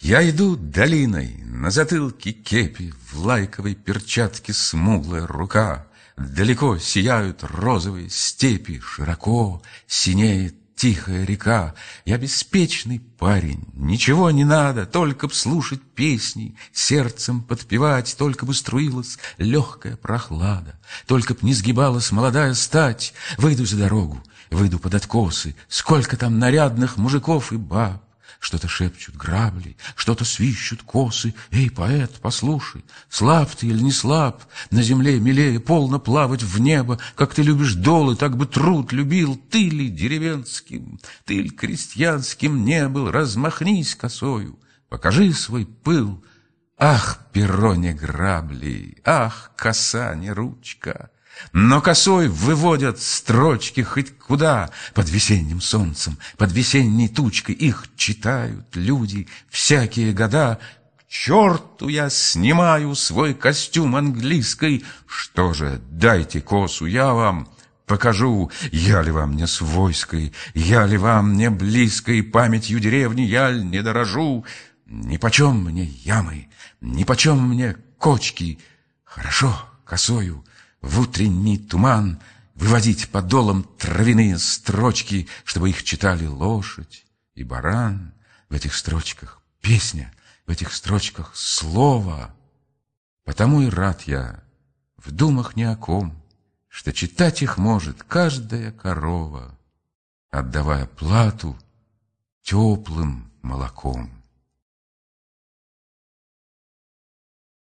Я иду долиной, на затылке кепи, В лайковой перчатке смуглая рука. Далеко сияют розовые степи, Широко синеет тихая река. Я беспечный парень, ничего не надо, Только б слушать песни, сердцем подпевать, Только бы струилась легкая прохлада, Только б не сгибалась молодая стать. Выйду за дорогу, выйду под откосы, Сколько там нарядных мужиков и баб. Что-то шепчут грабли, что-то свищут косы. Эй, поэт, послушай, слаб ты или не слаб? На земле милее полно плавать в небо, Как ты любишь долы, так бы труд любил. Ты ли деревенским, ты ли крестьянским не был? Размахнись косою, покажи свой пыл. Ах, перо не грабли, ах, коса не ручка! Но косой выводят строчки хоть куда. Под весенним солнцем, под весенней тучкой Их читают люди всякие года. К черту я снимаю свой костюм английский Что же, дайте косу, я вам покажу. Я ли вам не свойской, я ли вам не близкой Памятью деревни я ли не дорожу? Нипочем мне ямы, нипочем мне кочки. Хорошо, косою в утренний туман Выводить подолом травяные строчки, Чтобы их читали лошадь и баран. В этих строчках песня, в этих строчках слово. Потому и рад я в думах ни о ком, Что читать их может каждая корова, Отдавая плату теплым молоком.